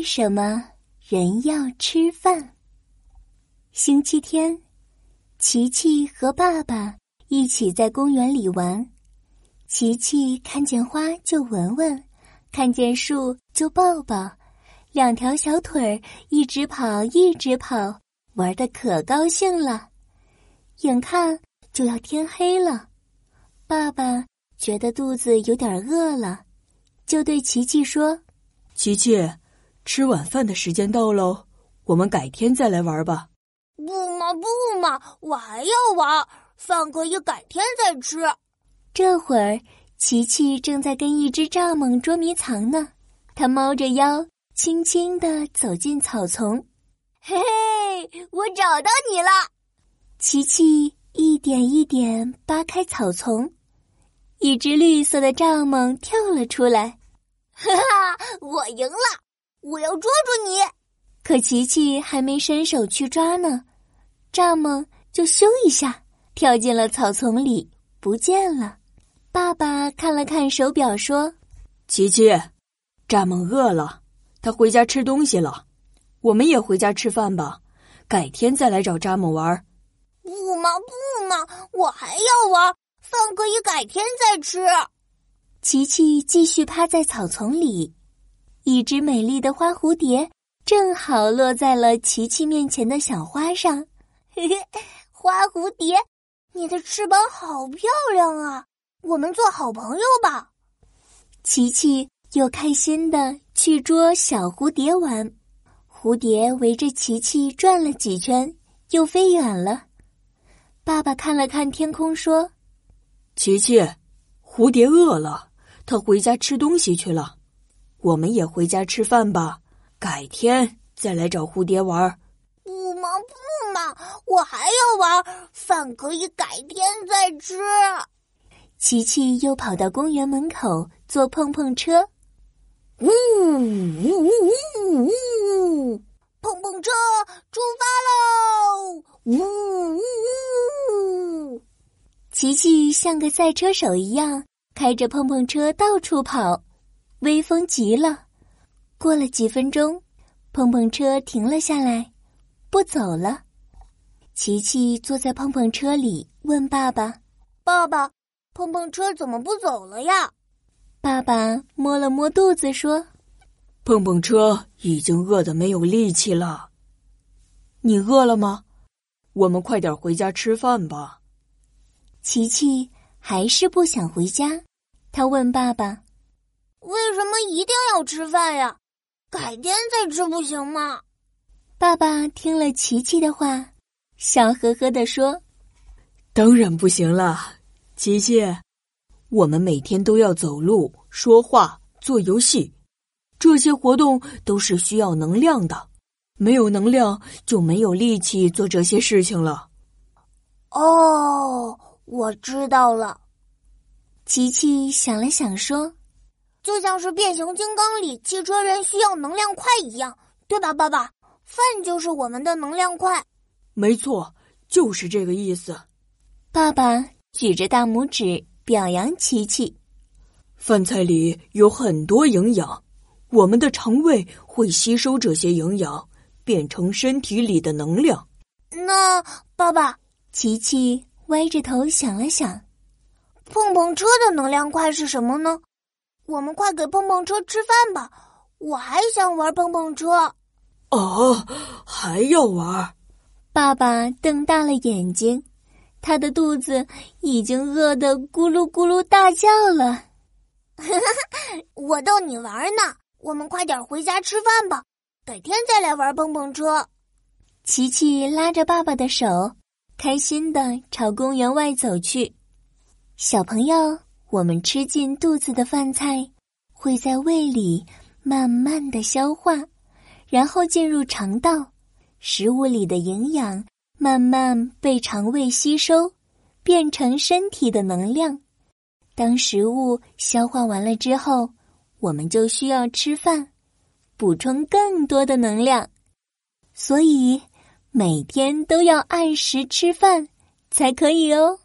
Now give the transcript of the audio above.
为什么人要吃饭？星期天，琪琪和爸爸一起在公园里玩。琪琪看见花就闻闻，看见树就抱抱，两条小腿儿一直跑，一直跑，玩的可高兴了。眼看就要天黑了，爸爸觉得肚子有点饿了，就对琪琪说：“琪琪。”吃晚饭的时间到喽，我们改天再来玩吧。不嘛不嘛，我还要玩，饭可以改天再吃。这会儿，琪琪正在跟一只蚱蜢捉迷藏呢。他猫着腰，轻轻的走进草丛。嘿嘿，我找到你了！琪琪一点一点扒开草丛，一只绿色的蚱蜢跳了出来。哈哈，我赢了！我要捉住你！可琪琪还没伸手去抓呢，蚱蜢就咻一下跳进了草丛里，不见了。爸爸看了看手表，说：“琪琪，蚱蜢饿了，它回家吃东西了。我们也回家吃饭吧，改天再来找蚱蜢玩。”不嘛不嘛，我还要玩，饭可以改天再吃。琪琪继续趴在草丛里。一只美丽的花蝴蝶正好落在了琪琪面前的小花上。嘿嘿，花蝴蝶，你的翅膀好漂亮啊！我们做好朋友吧。琪琪又开心的去捉小蝴蝶玩，蝴蝶围着琪琪转了几圈，又飞远了。爸爸看了看天空，说：“琪琪，蝴蝶饿了，它回家吃东西去了。”我们也回家吃饭吧，改天再来找蝴蝶玩。不忙不嘛，我还要玩，饭可以改天再吃。琪琪又跑到公园门口坐碰碰车，呜呜呜呜呜！碰碰车出发喽！呜呜呜！琪琪像个赛车手一样，开着碰碰车到处跑。威风极了！过了几分钟，碰碰车停了下来，不走了。琪琪坐在碰碰车里，问爸爸：“爸爸，碰碰车怎么不走了呀？”爸爸摸了摸肚子，说：“碰碰车已经饿得没有力气了。你饿了吗？我们快点回家吃饭吧。”琪琪还是不想回家，他问爸爸。为什么一定要吃饭呀？改天再吃不行吗？爸爸听了琪琪的话，笑呵呵的说：“当然不行了，琪琪，我们每天都要走路、说话、做游戏，这些活动都是需要能量的，没有能量就没有力气做这些事情了。”哦，我知道了。琪琪想了想说。就像是变形金刚里汽车人需要能量块一样，对吧，爸爸？饭就是我们的能量块。没错，就是这个意思。爸爸举着大拇指表扬琪琪。饭菜里有很多营养，我们的肠胃会吸收这些营养，变成身体里的能量。那爸爸，琪琪歪着头想了想，碰碰车的能量块是什么呢？我们快给碰碰车吃饭吧！我还想玩碰碰车。哦，还要玩？爸爸瞪大了眼睛，他的肚子已经饿得咕噜咕噜大叫了。我逗你玩呢，我们快点回家吃饭吧，改天再来玩碰碰车。琪琪拉着爸爸的手，开心的朝公园外走去。小朋友。我们吃进肚子的饭菜，会在胃里慢慢的消化，然后进入肠道，食物里的营养慢慢被肠胃吸收，变成身体的能量。当食物消化完了之后，我们就需要吃饭，补充更多的能量。所以每天都要按时吃饭，才可以哦。